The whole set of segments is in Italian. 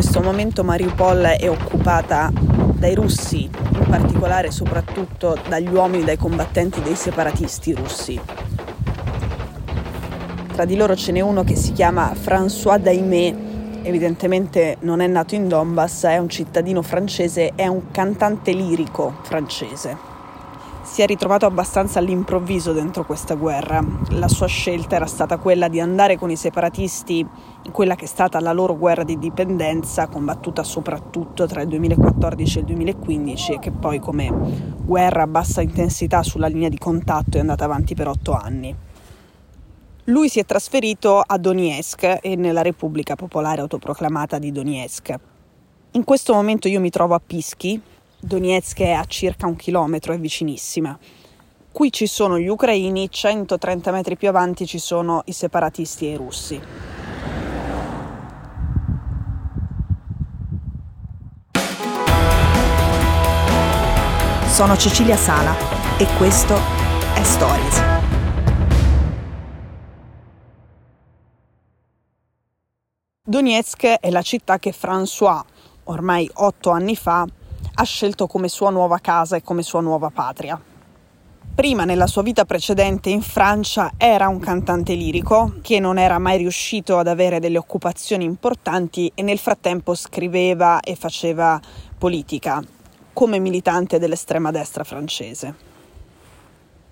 questo momento Mariupol è occupata dai russi, in particolare soprattutto dagli uomini, dai combattenti dei separatisti russi. Tra di loro ce n'è uno che si chiama François Daimé, evidentemente non è nato in Donbass, è un cittadino francese, è un cantante lirico francese si è ritrovato abbastanza all'improvviso dentro questa guerra. La sua scelta era stata quella di andare con i separatisti in quella che è stata la loro guerra di dipendenza, combattuta soprattutto tra il 2014 e il 2015 e che poi come guerra a bassa intensità sulla linea di contatto è andata avanti per otto anni. Lui si è trasferito a Donetsk e nella Repubblica Popolare Autoproclamata di Donetsk. In questo momento io mi trovo a Pischi, Donetsk è a circa un chilometro, è vicinissima. Qui ci sono gli ucraini, 130 metri più avanti ci sono i separatisti e i russi. Sono Cecilia Sala e questo è Stories. Donetsk è la città che François, ormai otto anni fa, ha scelto come sua nuova casa e come sua nuova patria. Prima, nella sua vita precedente in Francia, era un cantante lirico che non era mai riuscito ad avere delle occupazioni importanti e nel frattempo scriveva e faceva politica come militante dell'estrema destra francese.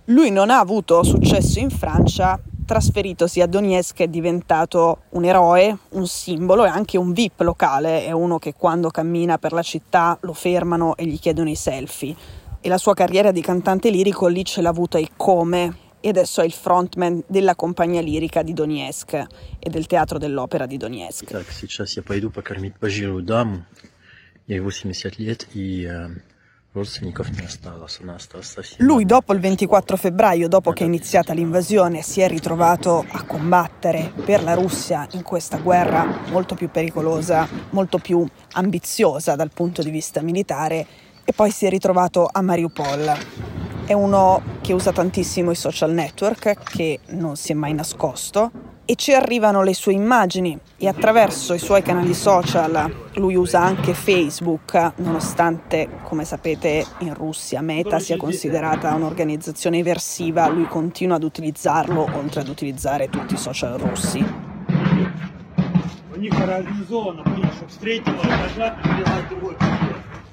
Lui non ha avuto successo in Francia trasferitosi a Donetsk è diventato un eroe, un simbolo e anche un VIP locale, è uno che quando cammina per la città lo fermano e gli chiedono i selfie. E la sua carriera di cantante lirico lì ce l'ha avuta e come, e adesso è il frontman della compagnia lirica di Donetsk e del teatro dell'opera di Donetsk. Так, сейчас я пойду покормить пожилую даму. Ей 80 лет, и lui dopo il 24 febbraio, dopo che è iniziata l'invasione, si è ritrovato a combattere per la Russia in questa guerra molto più pericolosa, molto più ambiziosa dal punto di vista militare e poi si è ritrovato a Mariupol. È uno che usa tantissimo i social network, che non si è mai nascosto, e ci arrivano le sue immagini e attraverso i suoi canali social, lui usa anche Facebook, nonostante, come sapete, in Russia Meta sia considerata un'organizzazione eversiva, lui continua ad utilizzarlo oltre ad utilizzare tutti i social russi.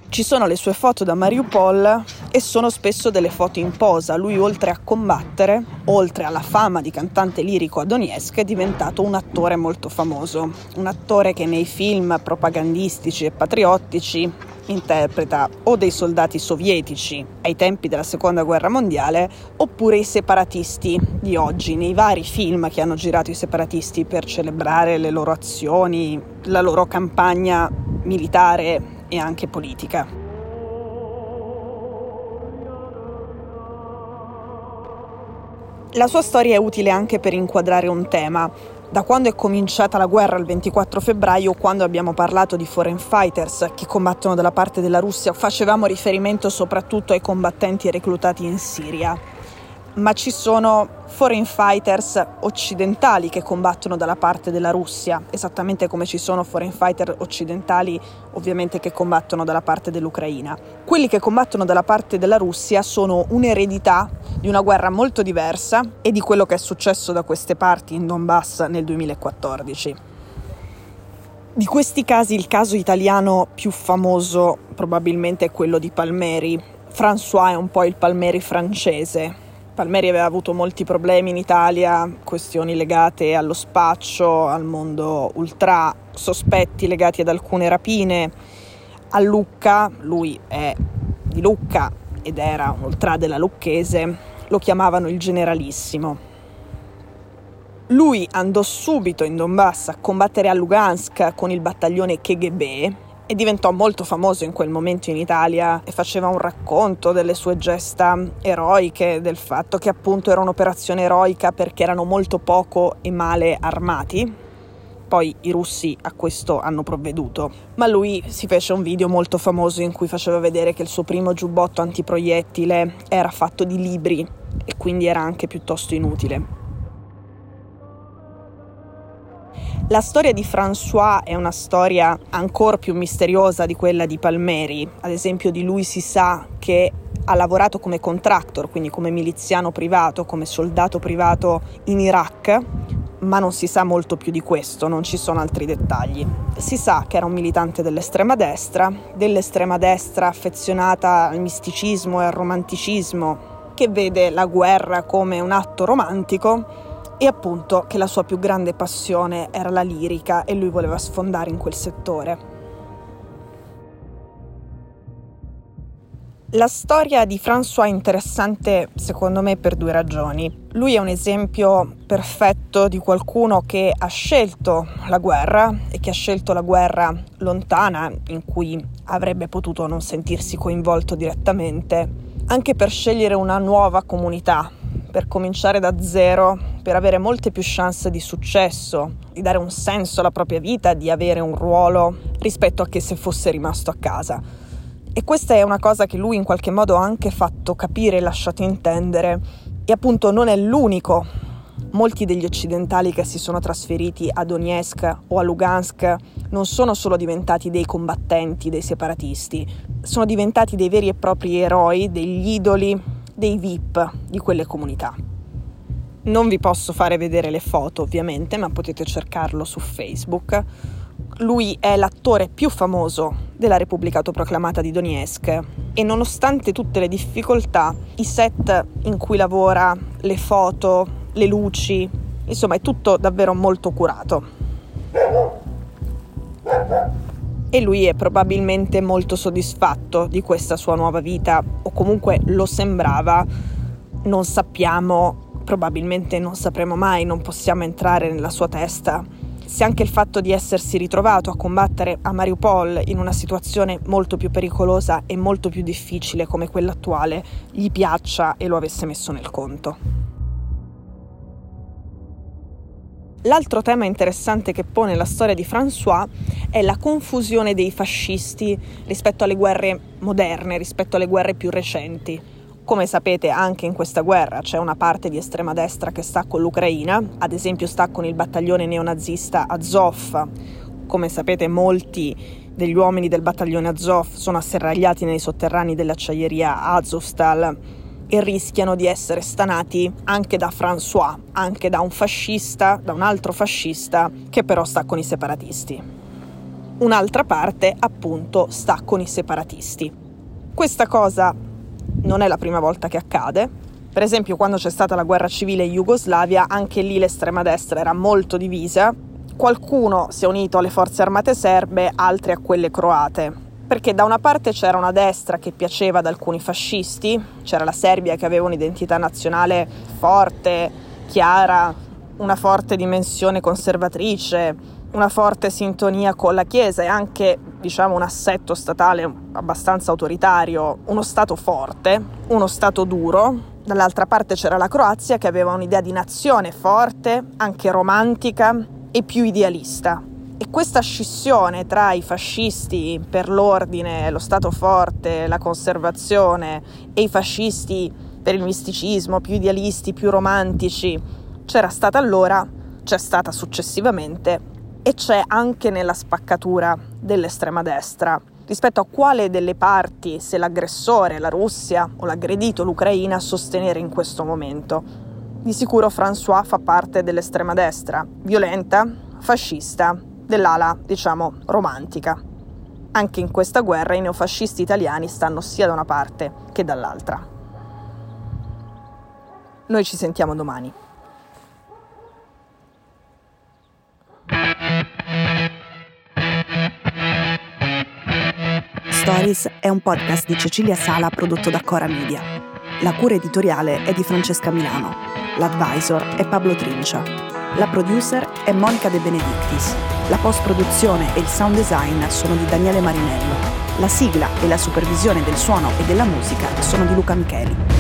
Ci sono le sue foto da Mariupol e sono spesso delle foto in posa. Lui oltre a combattere, oltre alla fama di cantante lirico a Donetsk, è diventato un attore molto famoso. Un attore che nei film propagandistici e patriottici interpreta o dei soldati sovietici ai tempi della seconda guerra mondiale oppure i separatisti di oggi, nei vari film che hanno girato i separatisti per celebrare le loro azioni, la loro campagna militare e anche politica. La sua storia è utile anche per inquadrare un tema. Da quando è cominciata la guerra il 24 febbraio, quando abbiamo parlato di foreign fighters che combattono dalla parte della Russia, facevamo riferimento soprattutto ai combattenti reclutati in Siria ma ci sono foreign fighters occidentali che combattono dalla parte della Russia, esattamente come ci sono foreign fighter occidentali ovviamente che combattono dalla parte dell'Ucraina. Quelli che combattono dalla parte della Russia sono un'eredità di una guerra molto diversa e di quello che è successo da queste parti in Donbass nel 2014. Di questi casi il caso italiano più famoso probabilmente è quello di Palmeri. François è un po' il Palmeri francese, Palmeri aveva avuto molti problemi in Italia, questioni legate allo spaccio, al mondo ultra, sospetti legati ad alcune rapine. A Lucca, lui è di Lucca ed era un ultra della Lucchese, lo chiamavano il generalissimo. Lui andò subito in Donbass a combattere a Lugansk con il battaglione KGB e diventò molto famoso in quel momento in Italia e faceva un racconto delle sue gesta eroiche, del fatto che appunto era un'operazione eroica perché erano molto poco e male armati. Poi i russi a questo hanno provveduto, ma lui si fece un video molto famoso in cui faceva vedere che il suo primo giubbotto antiproiettile era fatto di libri e quindi era anche piuttosto inutile. La storia di François è una storia ancora più misteriosa di quella di Palmeri. Ad esempio di lui si sa che ha lavorato come contractor, quindi come miliziano privato, come soldato privato in Iraq, ma non si sa molto più di questo, non ci sono altri dettagli. Si sa che era un militante dell'estrema destra, dell'estrema destra affezionata al misticismo e al romanticismo, che vede la guerra come un atto romantico e appunto che la sua più grande passione era la lirica e lui voleva sfondare in quel settore. La storia di François è interessante secondo me per due ragioni. Lui è un esempio perfetto di qualcuno che ha scelto la guerra e che ha scelto la guerra lontana in cui avrebbe potuto non sentirsi coinvolto direttamente, anche per scegliere una nuova comunità, per cominciare da zero, per avere molte più chance di successo, di dare un senso alla propria vita, di avere un ruolo rispetto a che se fosse rimasto a casa. E questa è una cosa che lui in qualche modo ha anche fatto capire e lasciato intendere. E appunto non è l'unico. Molti degli occidentali che si sono trasferiti a Donetsk o a Lugansk non sono solo diventati dei combattenti, dei separatisti, sono diventati dei veri e propri eroi, degli idoli, dei VIP di quelle comunità. Non vi posso fare vedere le foto ovviamente, ma potete cercarlo su Facebook lui è l'attore più famoso della Repubblica autoproclamata di Donetsk e nonostante tutte le difficoltà, i set in cui lavora, le foto, le luci, insomma è tutto davvero molto curato. E lui è probabilmente molto soddisfatto di questa sua nuova vita, o comunque lo sembrava, non sappiamo, probabilmente non sapremo mai, non possiamo entrare nella sua testa se anche il fatto di essersi ritrovato a combattere a Mariupol in una situazione molto più pericolosa e molto più difficile come quella attuale gli piaccia e lo avesse messo nel conto. L'altro tema interessante che pone la storia di François è la confusione dei fascisti rispetto alle guerre moderne, rispetto alle guerre più recenti. Come sapete anche in questa guerra c'è una parte di estrema destra che sta con l'Ucraina, ad esempio sta con il battaglione neonazista Azov. Come sapete molti degli uomini del battaglione Azov sono asserragliati nei sotterranei dell'acciaieria Azovstal e rischiano di essere stanati anche da François, anche da un fascista, da un altro fascista che però sta con i separatisti. Un'altra parte appunto sta con i separatisti. Questa cosa non è la prima volta che accade. Per esempio, quando c'è stata la guerra civile in Jugoslavia, anche lì l'estrema destra era molto divisa. Qualcuno si è unito alle forze armate serbe, altri a quelle croate. Perché da una parte c'era una destra che piaceva ad alcuni fascisti, c'era la Serbia che aveva un'identità nazionale forte, chiara, una forte dimensione conservatrice, una forte sintonia con la Chiesa e anche diciamo, un assetto statale abbastanza autoritario, uno Stato forte, uno Stato duro. Dall'altra parte c'era la Croazia che aveva un'idea di nazione forte, anche romantica e più idealista. E questa scissione tra i fascisti per l'ordine, lo Stato forte, la conservazione e i fascisti per il misticismo, più idealisti, più romantici, c'era stata allora, c'è stata successivamente e c'è anche nella spaccatura dell'estrema destra rispetto a quale delle parti, se l'aggressore, la Russia o l'aggredito, l'Ucraina, sostenere in questo momento. Di sicuro François fa parte dell'estrema destra, violenta, fascista, dell'ala, diciamo, romantica. Anche in questa guerra i neofascisti italiani stanno sia da una parte che dall'altra. Noi ci sentiamo domani. Stories è un podcast di Cecilia Sala prodotto da Cora Media. La cura editoriale è di Francesca Milano. L'advisor è Pablo Trincia. La producer è Monica De Benedictis. La post-produzione e il sound design sono di Daniele Marinello. La sigla e la supervisione del suono e della musica sono di Luca Micheli.